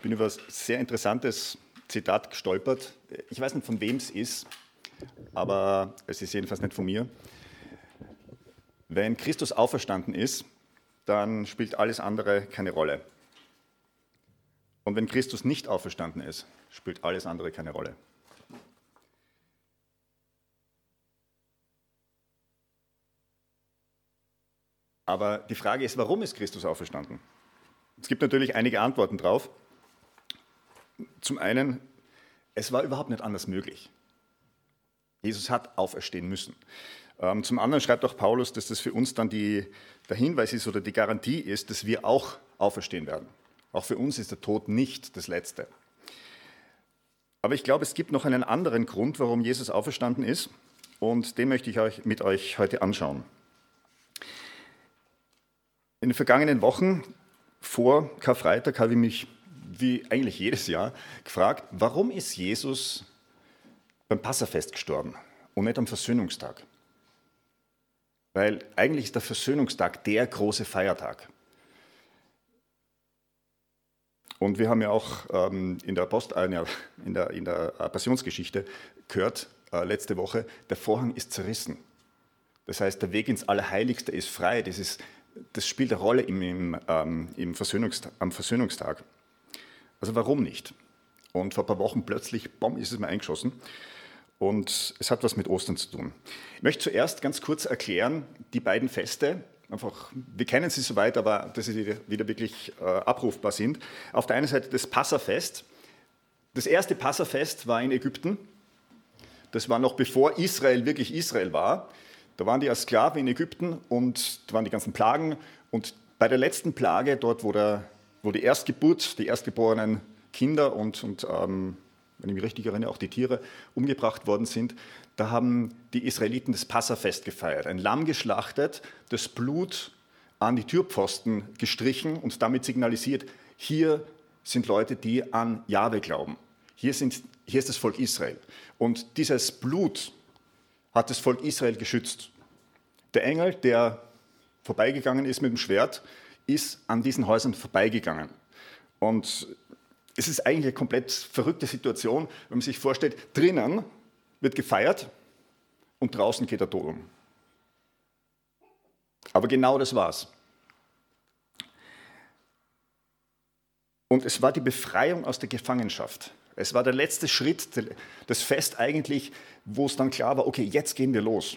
bin über ein sehr interessantes Zitat gestolpert. Ich weiß nicht, von wem es ist, aber es ist jedenfalls nicht von mir. Wenn Christus auferstanden ist, dann spielt alles andere keine Rolle. Und wenn Christus nicht auferstanden ist, spielt alles andere keine Rolle. Aber die Frage ist, warum ist Christus auferstanden? Es gibt natürlich einige Antworten drauf. Zum einen, es war überhaupt nicht anders möglich. Jesus hat auferstehen müssen. Ähm, zum anderen schreibt auch Paulus, dass das für uns dann die, der Hinweis ist oder die Garantie ist, dass wir auch auferstehen werden. Auch für uns ist der Tod nicht das Letzte. Aber ich glaube, es gibt noch einen anderen Grund, warum Jesus auferstanden ist. Und den möchte ich euch, mit euch heute anschauen. In den vergangenen Wochen vor Karfreitag habe ich mich, wie eigentlich jedes Jahr, gefragt, warum ist Jesus beim Passafest gestorben und nicht am Versöhnungstag? Weil eigentlich ist der Versöhnungstag der große Feiertag. Und wir haben ja auch ähm, in, der Post, äh, in, der, in der Passionsgeschichte gehört, äh, letzte Woche, der Vorhang ist zerrissen. Das heißt, der Weg ins Allerheiligste ist frei. Das ist das spielt eine Rolle im, im, ähm, im Versöhnungstag, am Versöhnungstag. Also warum nicht? Und vor ein paar Wochen plötzlich, bom, ist es mir eingeschossen. Und es hat was mit Ostern zu tun. Ich möchte zuerst ganz kurz erklären, die beiden Feste, einfach, wir kennen sie soweit, aber dass sie wieder wirklich äh, abrufbar sind. Auf der einen Seite das Passafest. Das erste Passafest war in Ägypten. Das war noch bevor Israel wirklich Israel war. Da waren die als Sklaven in Ägypten und da waren die ganzen Plagen. Und bei der letzten Plage, dort, wo, der, wo die Erstgeburt, die erstgeborenen Kinder und, und ähm, wenn ich mich richtig erinnere, auch die Tiere umgebracht worden sind, da haben die Israeliten das Passafest gefeiert. Ein Lamm geschlachtet, das Blut an die Türpfosten gestrichen und damit signalisiert, hier sind Leute, die an Jahwe glauben. Hier, sind, hier ist das Volk Israel. Und dieses Blut, hat das Volk Israel geschützt. Der Engel, der vorbeigegangen ist mit dem Schwert, ist an diesen Häusern vorbeigegangen. Und es ist eigentlich eine komplett verrückte Situation, wenn man sich vorstellt, drinnen wird gefeiert und draußen geht der Tod um. Aber genau das war's. Und es war die Befreiung aus der Gefangenschaft. Es war der letzte Schritt, das Fest eigentlich, wo es dann klar war, okay, jetzt gehen wir los.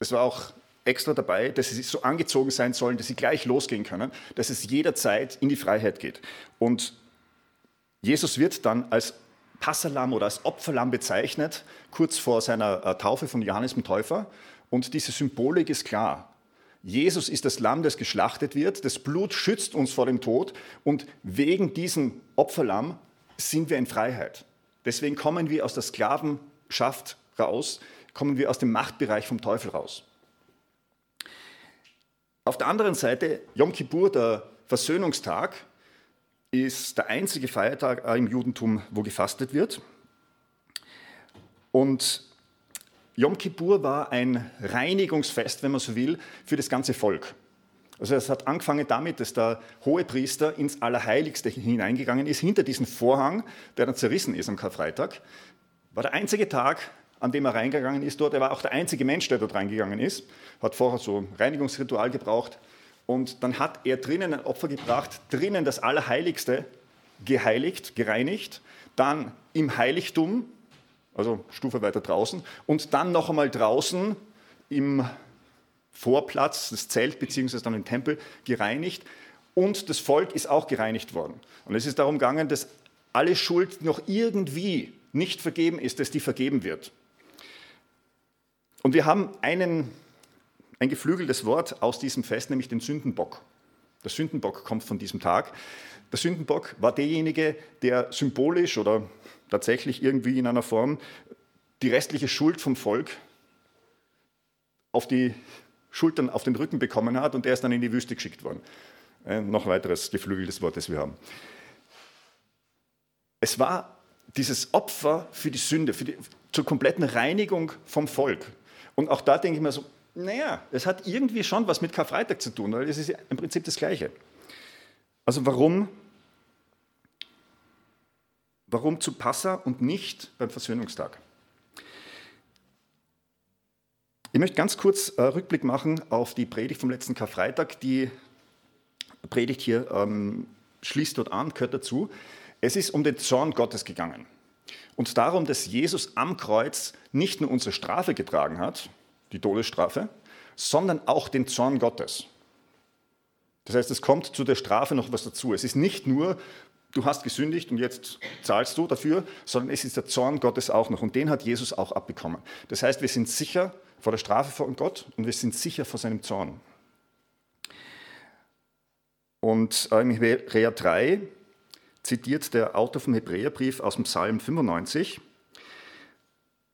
Es war auch extra dabei, dass sie so angezogen sein sollen, dass sie gleich losgehen können, dass es jederzeit in die Freiheit geht. Und Jesus wird dann als Passalam oder als Opferlamm bezeichnet, kurz vor seiner äh, Taufe von Johannes dem Täufer. Und diese Symbolik ist klar. Jesus ist das Lamm, das geschlachtet wird. Das Blut schützt uns vor dem Tod. Und wegen diesem Opferlamm sind wir in Freiheit. Deswegen kommen wir aus der Sklavenschaft raus, kommen wir aus dem Machtbereich vom Teufel raus. Auf der anderen Seite, Yom Kippur, der Versöhnungstag, ist der einzige Feiertag im Judentum, wo gefastet wird. Und Yom Kippur war ein Reinigungsfest, wenn man so will, für das ganze Volk. Also es hat angefangen damit, dass der hohe Priester ins Allerheiligste hineingegangen ist, hinter diesen Vorhang, der dann zerrissen ist am Karfreitag. War der einzige Tag, an dem er reingegangen ist dort. Er war auch der einzige Mensch, der dort reingegangen ist. Hat vorher so ein Reinigungsritual gebraucht. Und dann hat er drinnen ein Opfer gebracht, drinnen das Allerheiligste geheiligt, gereinigt. Dann im Heiligtum, also Stufe weiter draußen. Und dann noch einmal draußen im Vorplatz, das Zelt beziehungsweise dann den Tempel gereinigt und das Volk ist auch gereinigt worden. Und es ist darum gegangen, dass alle Schuld noch irgendwie nicht vergeben ist, dass die vergeben wird. Und wir haben einen, ein geflügeltes Wort aus diesem Fest, nämlich den Sündenbock. Der Sündenbock kommt von diesem Tag. Der Sündenbock war derjenige, der symbolisch oder tatsächlich irgendwie in einer Form die restliche Schuld vom Volk auf die Schultern auf den Rücken bekommen hat und der ist dann in die Wüste geschickt worden. Ein noch weiteres geflügeltes Wort, das wir haben. Es war dieses Opfer für die Sünde, für die, zur kompletten Reinigung vom Volk. Und auch da denke ich mir so, naja, es hat irgendwie schon was mit Karfreitag zu tun, weil es ist im Prinzip das Gleiche. Also warum Warum zu Passa und nicht beim Versöhnungstag? Ich möchte ganz kurz äh, Rückblick machen auf die Predigt vom letzten Karfreitag. Die Predigt hier ähm, schließt dort an, gehört dazu. Es ist um den Zorn Gottes gegangen und darum, dass Jesus am Kreuz nicht nur unsere Strafe getragen hat, die Todesstrafe, sondern auch den Zorn Gottes. Das heißt, es kommt zu der Strafe noch was dazu. Es ist nicht nur, du hast gesündigt und jetzt zahlst du dafür, sondern es ist der Zorn Gottes auch noch und den hat Jesus auch abbekommen. Das heißt, wir sind sicher vor der Strafe von Gott und wir sind sicher vor seinem Zorn. Und im Hebräer 3 zitiert der Autor vom Hebräerbrief aus dem Psalm 95,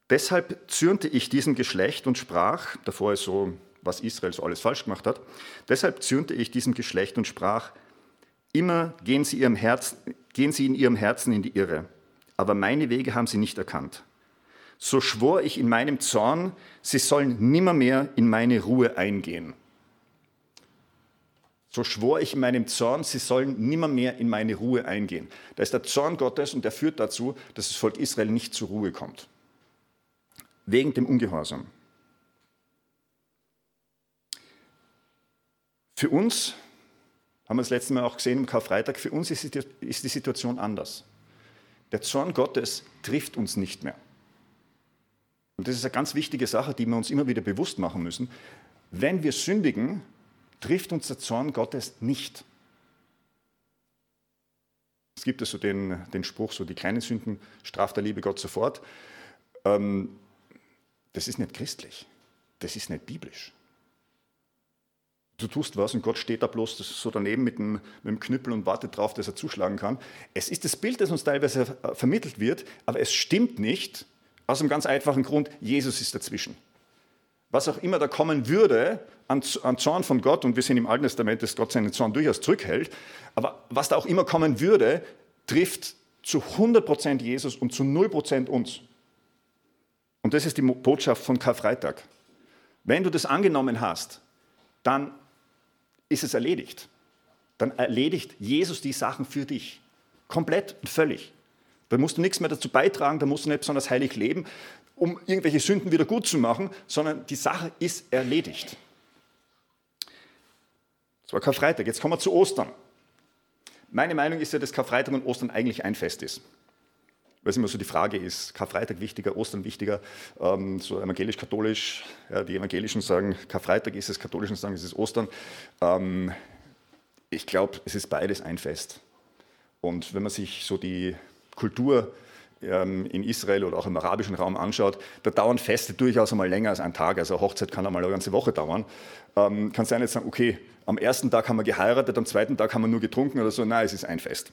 Deshalb zürnte ich diesem Geschlecht und sprach, davor ist so, was Israel so alles falsch gemacht hat, deshalb zürnte ich diesem Geschlecht und sprach, Immer gehen sie, ihrem Herzen, gehen sie in ihrem Herzen in die Irre, aber meine Wege haben sie nicht erkannt. So schwor ich in meinem Zorn, sie sollen nimmermehr in meine Ruhe eingehen. So schwor ich in meinem Zorn, sie sollen nimmermehr in meine Ruhe eingehen. Da ist der Zorn Gottes und der führt dazu, dass das Volk Israel nicht zur Ruhe kommt. Wegen dem Ungehorsam. Für uns haben wir das letzte Mal auch gesehen im Karfreitag, für uns ist die Situation anders. Der Zorn Gottes trifft uns nicht mehr. Und das ist eine ganz wichtige Sache, die wir uns immer wieder bewusst machen müssen. Wenn wir sündigen, trifft uns der Zorn Gottes nicht. Es gibt also den, den Spruch, so die kleinen Sünden straft der liebe Gott sofort. Ähm, das ist nicht christlich. Das ist nicht biblisch du tust was und Gott steht da bloß so daneben mit dem, mit dem Knüppel und wartet darauf, dass er zuschlagen kann. Es ist das Bild, das uns teilweise äh, vermittelt wird, aber es stimmt nicht aus einem ganz einfachen Grund, Jesus ist dazwischen. Was auch immer da kommen würde an, Zorn von Gott, und wir sehen im Alten Testament, dass Gott seinen Zorn durchaus zurückhält, aber was da auch immer kommen würde, trifft zu 100% Jesus und zu 0% uns. Und das ist die Botschaft von Karfreitag. Wenn du das angenommen hast, dann ist es erledigt. Dann erledigt Jesus die Sachen für dich. Komplett und völlig. Da musst du nichts mehr dazu beitragen, da musst du nicht besonders heilig leben, um irgendwelche Sünden wieder gut zu machen, sondern die Sache ist erledigt. Das war Karfreitag. Jetzt kommen wir zu Ostern. Meine Meinung ist ja, dass Karfreitag und Ostern eigentlich ein Fest ist weil es immer so die Frage ist, Karfreitag wichtiger, Ostern wichtiger, ähm, so evangelisch-katholisch, ja, die Evangelischen sagen, Karfreitag ist es, Katholischen sagen, es ist Ostern. Ähm, ich glaube, es ist beides ein Fest. Und wenn man sich so die Kultur in Israel oder auch im arabischen Raum anschaut, da dauern Feste durchaus einmal länger als ein Tag. Also eine Hochzeit kann einmal eine ganze Woche dauern. Ähm, kann sein jetzt sagen, okay, am ersten Tag haben wir geheiratet, am zweiten Tag haben wir nur getrunken oder so. Nein, es ist ein Fest.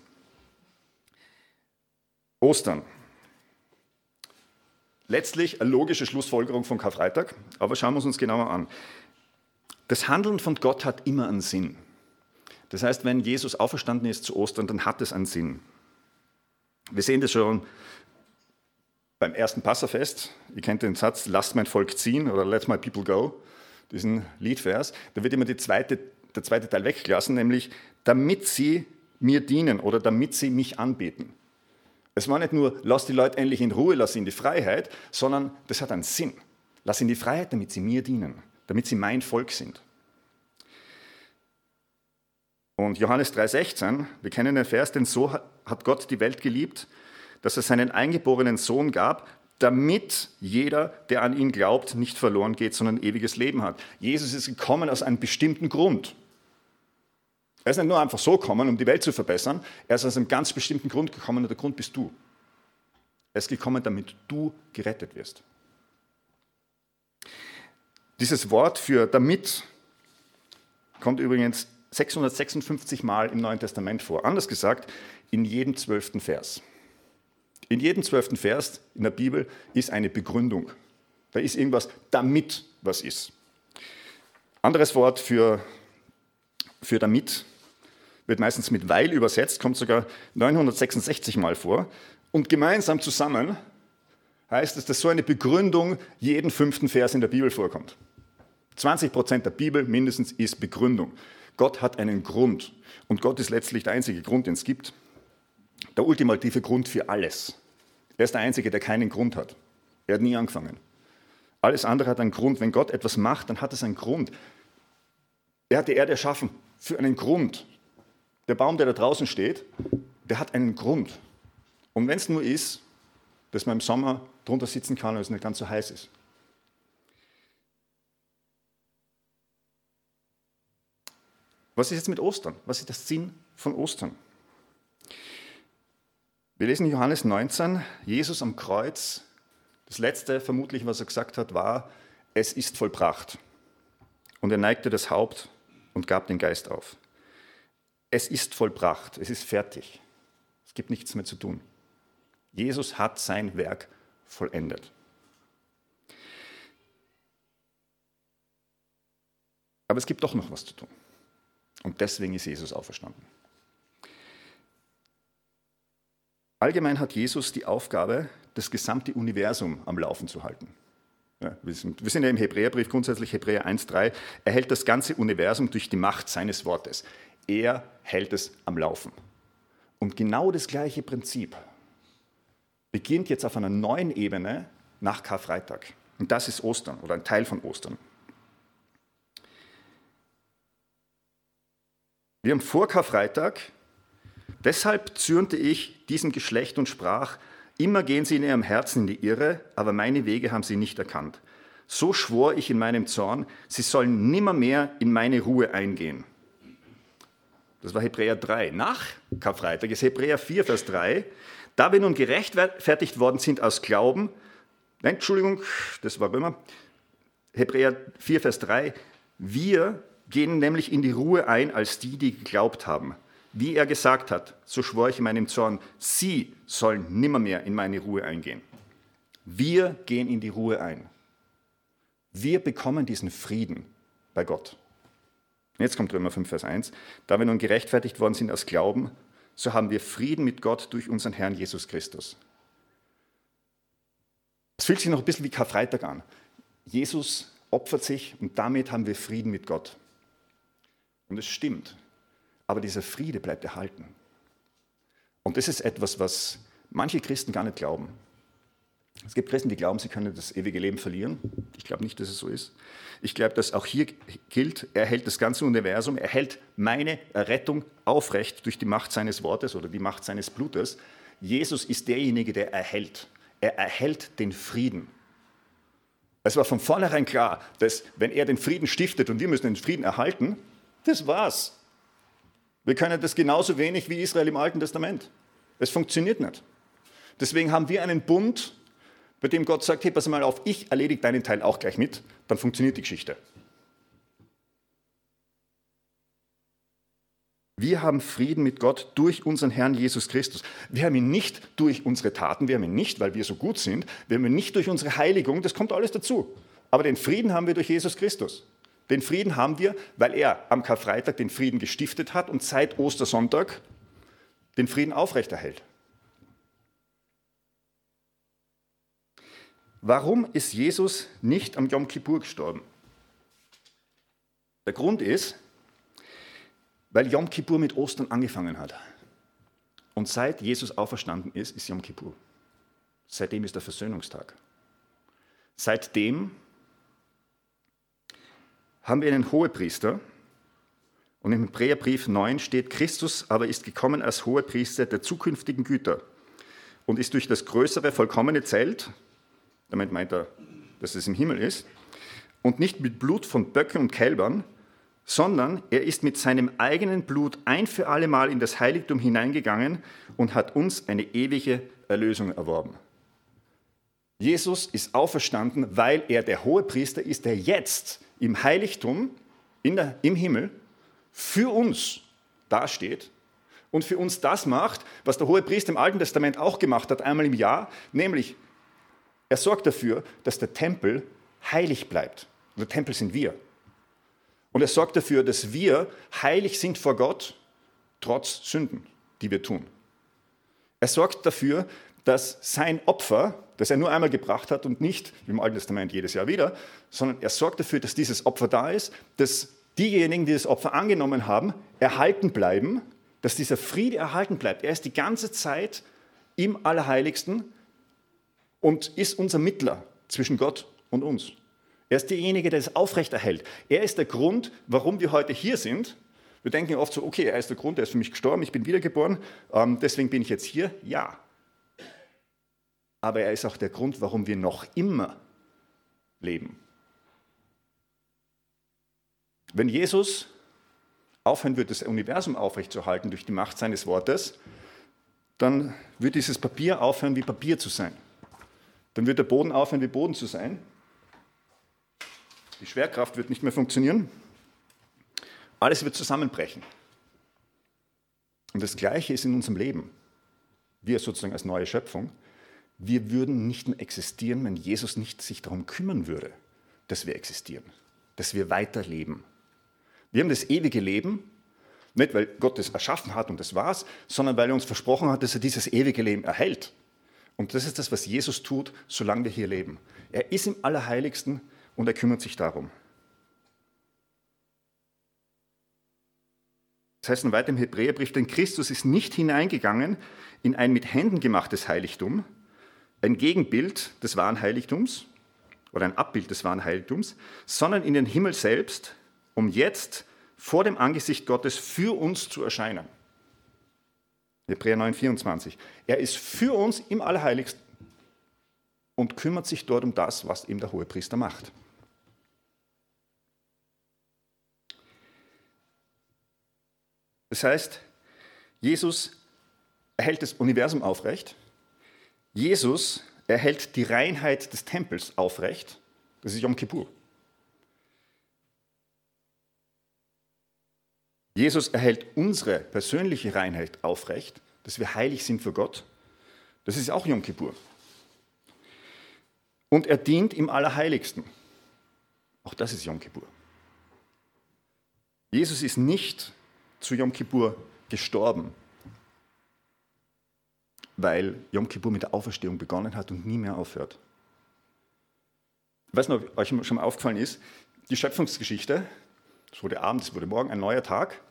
Ostern. Letztlich eine logische Schlussfolgerung von Karfreitag, aber schauen wir es uns genauer an. Das Handeln von Gott hat immer einen Sinn. Das heißt, wenn Jesus auferstanden ist zu Ostern, dann hat es einen Sinn. Wir sehen das schon beim ersten Passafest. Ihr kennt den Satz, lasst mein Volk ziehen oder let my people go, diesen Liedvers. Da wird immer zweite, der zweite Teil weggelassen, nämlich damit sie mir dienen oder damit sie mich anbeten. Es war nicht nur, lass die Leute endlich in Ruhe, lass sie in die Freiheit, sondern das hat einen Sinn. Lass sie in die Freiheit, damit sie mir dienen, damit sie mein Volk sind. Und Johannes 3,16, wir kennen den Vers, denn so hat Gott die Welt geliebt, dass er seinen eingeborenen Sohn gab, damit jeder, der an ihn glaubt, nicht verloren geht, sondern ewiges Leben hat. Jesus ist gekommen aus einem bestimmten Grund. Er ist nicht nur einfach so gekommen, um die Welt zu verbessern, er ist aus einem ganz bestimmten Grund gekommen und der Grund bist du. Er ist gekommen, damit du gerettet wirst. Dieses Wort für damit kommt übrigens 656 Mal im Neuen Testament vor. Anders gesagt, in jedem zwölften Vers. In jedem zwölften Vers in der Bibel ist eine Begründung. Da ist irgendwas, damit was ist. Anderes Wort für, für damit wird meistens mit weil übersetzt, kommt sogar 966 Mal vor. Und gemeinsam zusammen heißt es, dass so eine Begründung jeden fünften Vers in der Bibel vorkommt. 20 Prozent der Bibel mindestens ist Begründung. Gott hat einen Grund. Und Gott ist letztlich der einzige Grund, den es gibt. der ultimative Grund für alles. Er ist der Einzige, der keinen Grund hat. Er hat nie angefangen. Alles andere hat einen Grund. Wenn Gott etwas macht, dann hat es einen Grund. Er hat die Erde erschaffen für einen Grund. Der Baum, der da draußen steht, der hat einen Grund. Und wenn es nur ist, dass man im Sommer drunter sitzen kann und es nicht ganz so heiß ist. Was ist jetzt mit Ostern? Was ist der Sinn von Ostern? Wir lesen Johannes 19, Jesus am Kreuz. Das letzte, vermutlich, was er gesagt hat, war, es ist vollbracht. Und er neigte das Haupt und gab den Geist auf. Es ist vollbracht, es ist fertig. Es gibt nichts mehr zu tun. Jesus hat sein Werk vollendet. Aber es gibt doch noch was zu tun. Und deswegen ist Jesus auferstanden. Allgemein hat Jesus die Aufgabe, das gesamte Universum am Laufen zu halten. Ja, wir, sind, wir, sind, ja im Hebräerbrief grundsätzlich Hebräer 1.3. Er hält das ganze Universum durch die Macht seines Wortes. Er hält es am Laufen. Und genau das gleiche Prinzip beginnt jetzt auf einer neuen Ebene nach Karfreitag. Und das ist Ostern oder ein Teil von Ostern. Wir haben vor Karfreitag, deshalb zürnte ich diesem Geschlecht und sprach, immer gehen sie in ihrem Herzen in die Irre, aber meine Wege haben sie nicht erkannt. So schwor ich in meinem Zorn, sie sollen nimmermehr in meine Ruhe eingehen. Das war Hebräer 3. Nach Karfreitag ist Hebräer 4, Vers 3. Da wir nun gerechtfertigt worden sind aus Glauben, nein, Entschuldigung, das war Römer, Hebräer 4, Vers 3, wir gehen nämlich in die Ruhe ein als die, die geglaubt haben. Wie er gesagt hat, so schwor ich in meinem Zorn, sie sollen nimmermehr in meine Ruhe eingehen. Wir gehen in die Ruhe ein. Wir bekommen diesen Frieden bei Gott. Jetzt kommt Römer 5, Vers 1. Da wir nun gerechtfertigt worden sind aus Glauben, so haben wir Frieden mit Gott durch unseren Herrn Jesus Christus. Es fühlt sich noch ein bisschen wie Karfreitag an. Jesus opfert sich und damit haben wir Frieden mit Gott. Und es stimmt. Aber dieser Friede bleibt erhalten. Und das ist etwas, was manche Christen gar nicht glauben. Es gibt Christen, die glauben, sie können das ewige Leben verlieren. Ich glaube nicht, dass es so ist. Ich glaube, dass auch hier gilt, er hält das ganze Universum, er hält meine Errettung aufrecht durch die Macht seines Wortes oder die Macht seines Blutes. Jesus ist derjenige, der erhält. Er erhält den Frieden. Es war von vornherein klar, dass wenn er den Frieden stiftet und wir müssen den Frieden erhalten, das war's. Wir können das genauso wenig wie Israel im Alten Testament. Es funktioniert nicht. Deswegen haben wir einen Bund, bei dem Gott sagt, hey, pass mal auf, ich erledige deinen Teil auch gleich mit, dann funktioniert die Geschichte. Wir haben Frieden mit Gott durch unseren Herrn Jesus Christus. Wir haben ihn nicht durch unsere Taten, wir haben ihn nicht, weil wir so gut sind, wir haben ihn nicht durch unsere Heiligung, das kommt alles dazu. Aber den Frieden haben wir durch Jesus Christus. Den Frieden haben wir, weil er am Karfreitag den Frieden gestiftet hat und seit Ostersonntag den Frieden aufrechterhält. Warum ist Jesus nicht am Yom Kippur gestorben? Der Grund ist, weil Yom Kippur mit Ostern angefangen hat. Und seit Jesus auferstanden ist, ist Yom Kippur. Seitdem ist der Versöhnungstag. Seitdem haben wir einen Hohepriester. Und im Hebräerbrief 9 steht, Christus aber ist gekommen als Hohepriester der zukünftigen Güter und ist durch das größere, vollkommene Zelt, damit meint er, dass es im Himmel ist, und nicht mit Blut von Böcken und Kälbern, sondern er ist mit seinem eigenen Blut ein für alle Mal in das Heiligtum hineingegangen und hat uns eine ewige Erlösung erworben. Jesus ist auferstanden, weil er der Hohepriester ist, der jetzt im Heiligtum, der, im Himmel, für uns dasteht und für uns das macht, was der Hohepriester im Alten Testament auch gemacht hat, einmal im Jahr, nämlich er sorgt dafür, dass der Tempel heilig bleibt. Der Tempel sind wir. Und er sorgt dafür, dass wir heilig sind vor Gott, trotz Sünden, die wir tun. Er sorgt dafür, dass sein Opfer, das er nur einmal gebracht hat und nicht wie im Alten Testament jedes Jahr wieder, sondern er sorgt dafür, dass dieses Opfer da ist, dass diejenigen, die das Opfer angenommen haben, erhalten bleiben, dass dieser Friede erhalten bleibt. Er ist die ganze Zeit im Allerheiligsten und ist unser Mittler zwischen Gott und uns. Er ist derjenige, der es aufrechterhält. Er ist der Grund, warum wir heute hier sind. Wir denken oft so, okay, er ist der Grund, er ist für mich gestorben, ich bin wiedergeboren, ähm, deswegen bin ich jetzt hier. Ja. Aber er ist auch der Grund, warum wir noch immer leben. Wenn Jesus aufhören würde, das Universum aufrechtzuerhalten durch die Macht seines Wortes, dann würde dieses Papier aufhören, wie Papier zu sein. Dann wird der Boden aufhören, wie Boden zu sein. Die Schwerkraft wird nicht mehr funktionieren. Alles wird zusammenbrechen. Und das Gleiche ist in unserem Leben. Wir sozusagen als neue Schöpfung. Wir würden nicht mehr existieren, wenn Jesus nicht sich darum kümmern würde, dass wir existieren, dass wir weiterleben. Wir haben das ewige Leben, nicht weil Gott es erschaffen hat und das war's, sondern weil er uns versprochen hat, dass er dieses ewige Leben erhält. Und das ist das, was Jesus tut, solange wir hier leben. Er ist im Allerheiligsten und er kümmert sich darum. Das heißt weiter im Hebräerbrief, denn Christus ist nicht hineingegangen in ein mit Händen gemachtes Heiligtum, ein Gegenbild des wahren Heiligtums oder ein Abbild des wahren Heiligtums, sondern in den Himmel selbst, um jetzt vor dem Angesicht Gottes für uns zu erscheinen. Hebräer 9, 24. Er ist für uns im Allerheiligsten und kümmert sich dort um das, was ihm der Hohepriester macht. Das heißt, Jesus erhält das Universum aufrecht. Jesus erhält die Reinheit des Tempels aufrecht. Das ist Yom Kippur. Jesus erhält unsere persönliche Reinheit aufrecht, dass wir heilig sind für Gott. Das ist auch Yom Kippur. Und er dient im Allerheiligsten. Auch das ist Yom Kippur. Jesus ist nicht zu Yom Kippur gestorben, weil Yom Kippur mit der Auferstehung begonnen hat und nie mehr aufhört. Ich weiß nicht, ob euch schon mal aufgefallen ist, die Schöpfungsgeschichte, es wurde Abend, es wurde Morgen, ein neuer Tag,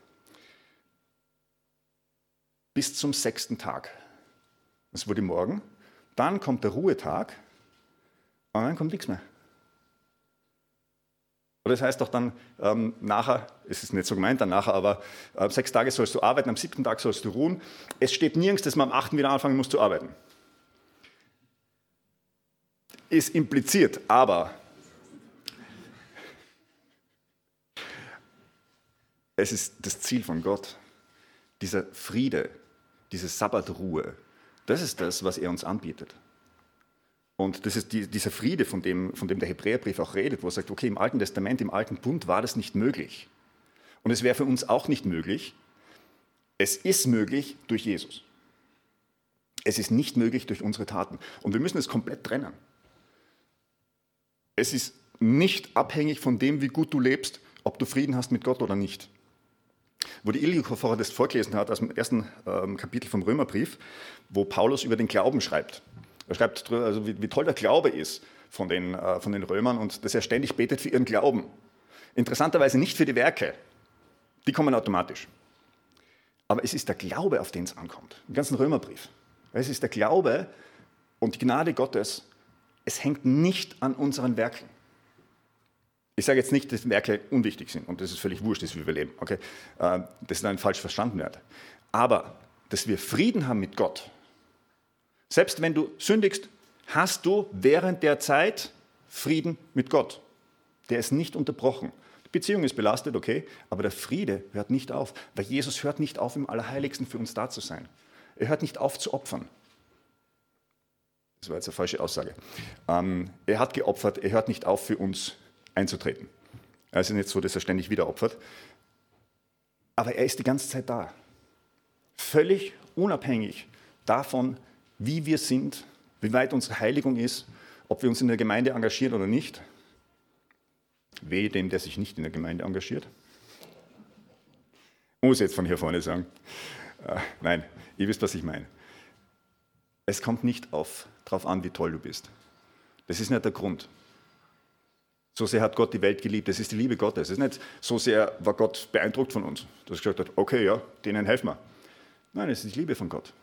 bis zum sechsten Tag. Es wurde Morgen, dann kommt der Ruhetag und dann kommt nichts mehr. Das heißt doch dann ähm, nachher, es ist nicht so gemeint dann nachher, aber äh, sechs Tage sollst du arbeiten, am siebten Tag sollst du ruhen. Es steht nirgends, dass man am achten wieder anfangen muss zu arbeiten. Ist impliziert, aber es ist das Ziel von Gott. Dieser Friede, diese Sabbatruhe, das ist das, was er uns anbietet. Und das ist die, dieser Friede, von dem, von dem der Hebräerbrief auch redet, wo er sagt, okay, im Alten Testament, im Alten Bund war das nicht möglich. Und es wäre für uns auch nicht möglich. Es ist möglich durch Jesus. Es ist nicht möglich durch unsere Taten. Und wir müssen es komplett trennen. Es ist nicht abhängig von dem, wie gut du lebst, ob du Frieden hast mit Gott oder nicht. Wo die Illiko vorher das vorgelesen hat, aus dem ersten ähm, Kapitel vom Römerbrief, wo Paulus über den Glauben schreibt. Er schreibt, also wie, wie toll der Glaube ist von den, äh, von den Römern und dass er ständig betet für ihren Glauben. Interessanterweise nicht für die Werke, die kommen automatisch. Aber es ist der Glaube, auf den es ankommt. Im ganzen Römerbrief. Es ist der Glaube und die Gnade Gottes. Es hängt nicht an unseren Werken. Ich sage jetzt nicht, dass Werke unwichtig sind und dass es völlig wurscht ist, wie wir leben. Okay? Das ist dann falsch verstanden wird. Aber dass wir Frieden haben mit Gott, selbst wenn du sündigst, hast du während der Zeit Frieden mit Gott. Der ist nicht unterbrochen. Die Beziehung ist belastet, okay, aber der Friede hört nicht auf, weil Jesus hört nicht auf, im Allerheiligsten für uns da zu sein. Er hört nicht auf zu opfern. Das war jetzt eine falsche Aussage. Ähm, er hat geopfert, er hört nicht auf, für uns einzutreten. Er ist nicht so, dass er ständig wieder opfert. Aber er ist die ganze Zeit da. Völlig unabhängig davon, wie wir sind, wie weit unsere Heiligung ist, ob wir uns in der Gemeinde engagieren oder nicht. Wehe dem, der sich nicht in der Gemeinde engagiert. Muss ich jetzt von hier vorne sagen. Äh, nein, ihr wisst, was ich meine. Es kommt nicht darauf an, wie toll du bist. Das ist nicht der Grund. So sehr hat Gott die Welt geliebt. Das ist die Liebe Gottes. Es ist nicht so sehr, war Gott beeindruckt von uns, dass er gesagt hat, okay, ja, denen helfen wir. Nein, es ist die Liebe von Gott.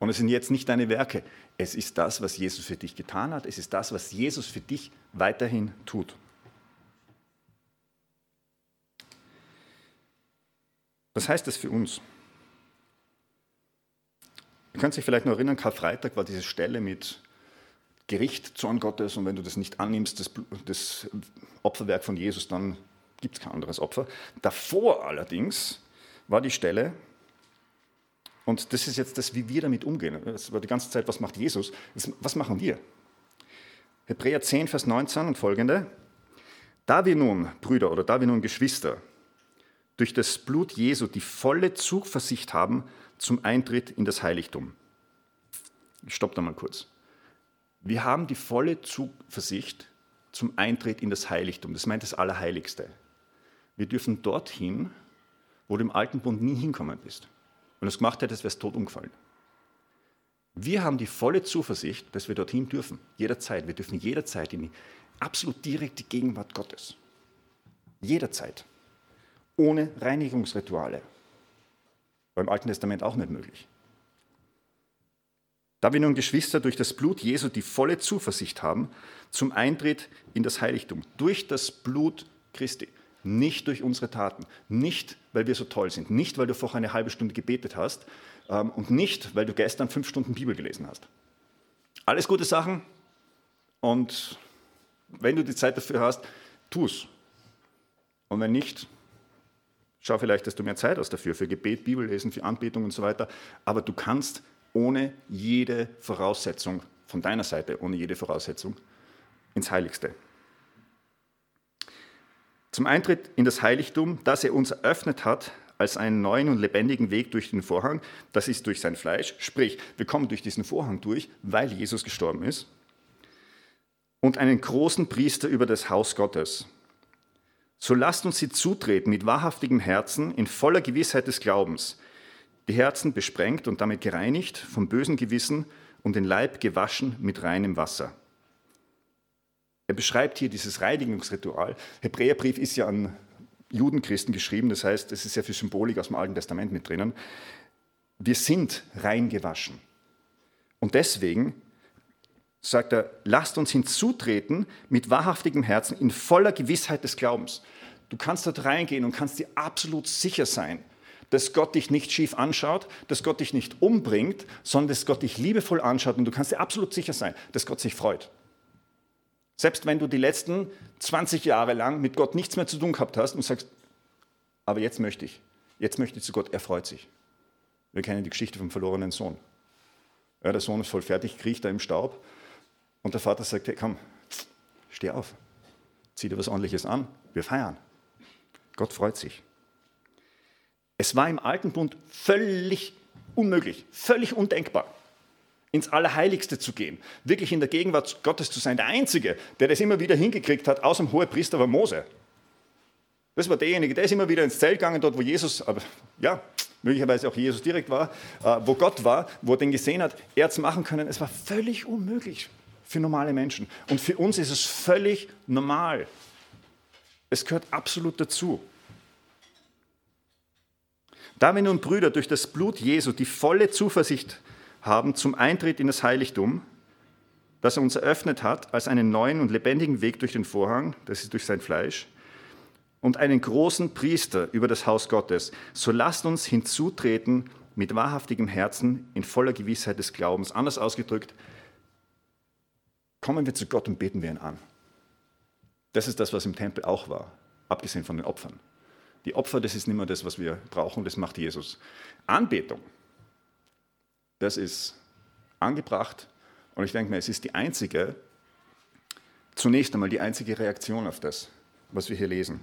Und es sind jetzt nicht deine Werke. Es ist das, was Jesus für dich getan hat. Es ist das, was Jesus für dich weiterhin tut. Was heißt das für uns? Ihr könnt sich vielleicht noch erinnern, Karfreitag war diese Stelle mit Gericht, Zorn Gottes und wenn du das nicht annimmst, das, das Opferwerk von Jesus, dann gibt es kein anderes Opfer. Davor allerdings war die Stelle, und das ist jetzt das, wie wir damit umgehen. Das war die ganze Zeit, was macht Jesus? Was machen wir? Hebräer 10, Vers 19 und folgende. Da wir nun, Brüder oder da wir nun Geschwister, durch das Blut Jesu die volle Zuversicht haben zum Eintritt in das Heiligtum. Ich stoppe da mal kurz. Wir haben die volle Zuversicht zum Eintritt in das Heiligtum. Das meint das Allerheiligste. Wir dürfen dorthin, wo du im alten Bund nie hinkommen bist. Wenn du es gemacht hättest, wärst du tot umgefallen. Wir haben die volle Zuversicht, dass wir dorthin dürfen, jederzeit. Wir dürfen jederzeit in die absolut direkte Gegenwart Gottes. Jederzeit ohne Reinigungsrituale. War im Alten Testament auch nicht möglich. Da wir nun Geschwister durch das Blut Jesu die volle Zuversicht haben zum Eintritt in das Heiligtum, durch das Blut Christi, nicht durch unsere Taten, nicht weil wir so toll sind, nicht weil du vorher eine halbe Stunde gebetet hast ähm, und nicht weil du gestern fünf Stunden Bibel gelesen hast. Alles gute Sachen und wenn du die Zeit dafür hast, tu es. Und wenn nicht, Schau vielleicht, dass du mehr Zeit hast dafür, für Gebet, Bibellesen, für Anbetung und so weiter. Aber du kannst ohne jede Voraussetzung, von deiner Seite, ohne jede Voraussetzung, ins Heiligste. Zum Eintritt in das Heiligtum, das er uns eröffnet hat, als einen neuen und lebendigen Weg durch den Vorhang, das ist durch sein Fleisch. Sprich, wir kommen durch diesen Vorhang durch, weil Jesus gestorben ist. Und einen großen Priester über das Haus Gottes. So lasst uns sie zutreten mit wahrhaftigem Herzen, in voller Gewissheit des Glaubens, die Herzen besprengt und damit gereinigt vom bösen Gewissen und den Leib gewaschen mit reinem Wasser. Er beschreibt hier dieses Reinigungsritual. Hebräerbrief ist ja an Judenchristen geschrieben, das heißt, es ist sehr viel Symbolik aus dem Alten Testament mit drinnen. Wir sind rein gewaschen. Und deswegen sagt er, lasst uns hinzutreten mit wahrhaftigem Herzen in voller Gewissheit des Glaubens. Du kannst dort reingehen und kannst dir absolut sicher sein, dass Gott dich nicht schief anschaut, dass Gott dich nicht umbringt, sondern dass Gott dich liebevoll anschaut und du kannst dir absolut sicher sein, dass Gott sich freut. Selbst wenn du die letzten 20 Jahre lang mit Gott nichts mehr zu tun gehabt hast und sagst, aber jetzt möchte ich, jetzt möchte ich zu Gott, er freut sich. Wir kennen die Geschichte vom verlorenen Sohn. Ja, der Sohn ist voll fertig, kriecht da im Staub und der Vater sagt, hey, komm, steh auf, zieh dir was ordentliches an, wir feiern. Gott freut sich. Es war im alten Bund völlig unmöglich, völlig undenkbar, ins Allerheiligste zu gehen, wirklich in der Gegenwart Gottes zu sein. Der Einzige, der das immer wieder hingekriegt hat, außer dem Hohepriester, war Mose. Das war derjenige, der ist immer wieder ins Zelt gegangen, dort wo Jesus, aber ja, möglicherweise auch Jesus direkt war, äh, wo Gott war, wo er den gesehen hat, er hat es machen können. Es war völlig unmöglich für normale Menschen. Und für uns ist es völlig normal. Es gehört absolut dazu. Da wir nun, Brüder, durch das Blut Jesu die volle Zuversicht zum Eintritt in das Heiligtum, das er uns eröffnet hat, als einen neuen und lebendigen Weg durch den Vorhang, das ist durch sein Fleisch, und einen großen Priester über das Haus Gottes, so lasst uns hinzutreten mit wahrhaftigem Herzen in voller Gewissheit des Glaubens. Anders ausgedrückt, kommen wir zu Gott und beten wir ihn an. Das ist das, was im Tempel auch war, abgesehen von den Opfern. Die Opfer, das ist nicht mehr das, was wir brauchen, das macht Jesus. Anbetung, das ist angebracht und ich denke mir, es ist die einzige, zunächst einmal die einzige Reaktion auf das, was wir hier lesen.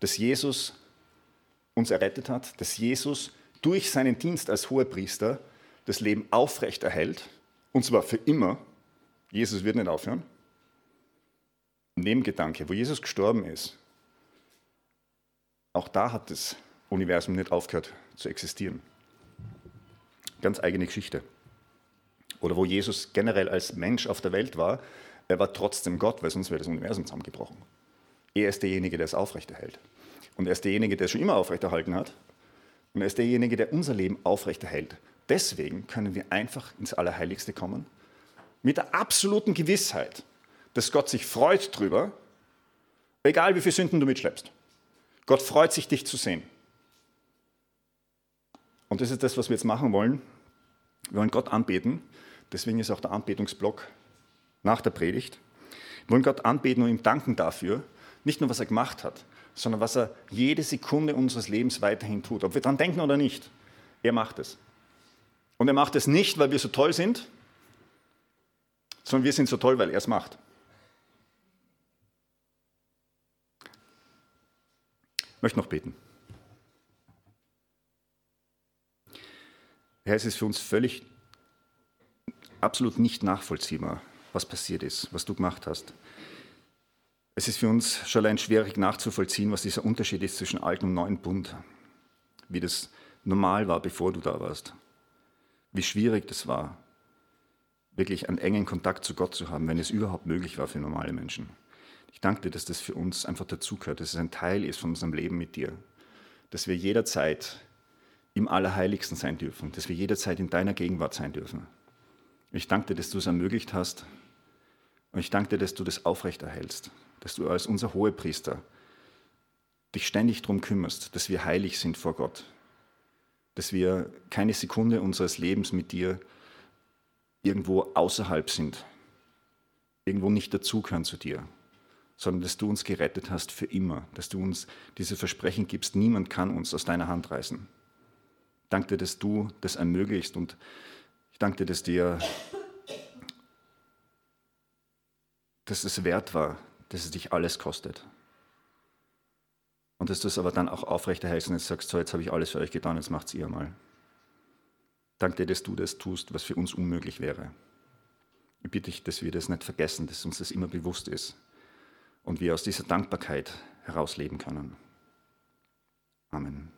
Dass Jesus uns errettet hat, dass Jesus durch seinen Dienst als Hohepriester das Leben aufrecht erhält, und zwar für immer, Jesus wird nicht aufhören. Nebengedanke, wo Jesus gestorben ist, auch da hat das Universum nicht aufgehört zu existieren. Ganz eigene Geschichte. Oder wo Jesus generell als Mensch auf der Welt war, er war trotzdem Gott, weil sonst wäre das Universum zusammengebrochen. Er ist derjenige, der es aufrechterhält. Und er ist derjenige, der es schon immer aufrechterhalten hat. Und er ist derjenige, der unser Leben aufrechterhält. Deswegen können wir einfach ins Allerheiligste kommen, mit der absoluten Gewissheit, dass Gott sich freut drüber, egal wie viele Sünden du mitschleppst. Gott freut sich, dich zu sehen. Und das ist das, was wir jetzt machen wollen. Wir wollen Gott anbeten. Deswegen ist auch der Anbetungsblock nach der Predigt. Wir wollen Gott anbeten und ihm danken dafür, nicht nur was er gemacht hat, sondern was er jede Sekunde unseres Lebens weiterhin tut. Ob wir daran denken oder nicht, er macht es. Und er macht es nicht, weil wir so toll sind, sondern wir sind so toll, weil er es macht. Ich möchte noch beten. Es ist für uns völlig, absolut nicht nachvollziehbar, was passiert ist, was du gemacht hast. Es ist für uns schon allein schwierig nachzuvollziehen, was dieser Unterschied ist zwischen altem und neuen Bund, wie das normal war, bevor du da warst, wie schwierig das war, wirklich einen engen Kontakt zu Gott zu haben, wenn es überhaupt möglich war für normale Menschen. Ich danke dir, dass das für uns einfach dazugehört, dass es ein Teil ist von unserem Leben mit dir, dass wir jederzeit im Allerheiligsten sein dürfen, dass wir jederzeit in deiner Gegenwart sein dürfen. Ich danke dir, dass du es ermöglicht hast und ich danke dir, dass du das aufrechterhältst dass du als unser Hohepriester dich ständig darum kümmerst, dass wir heilig sind vor Gott, dass wir keine Sekunde unseres Lebens mit dir irgendwo außerhalb sind, irgendwo nicht dazugehören zu dir, sondern dass du uns gerettet hast für immer, dass du uns diese Versprechen gibst, niemand kann uns aus deiner Hand reißen. Danke dir, dass du das ermöglicht und ich danke dir, dass dir dass es wert war, dass es dich alles kostet. Und dass du es aber dann auch aufrechterhältst und jetzt sagst, so, jetzt habe ich alles für euch getan, jetzt macht es ihr mal. Danke dir, dass du das tust, was für uns unmöglich wäre. Ich bitte dich, dass wir das nicht vergessen, dass uns das immer bewusst ist und wir aus dieser Dankbarkeit herausleben können. Amen.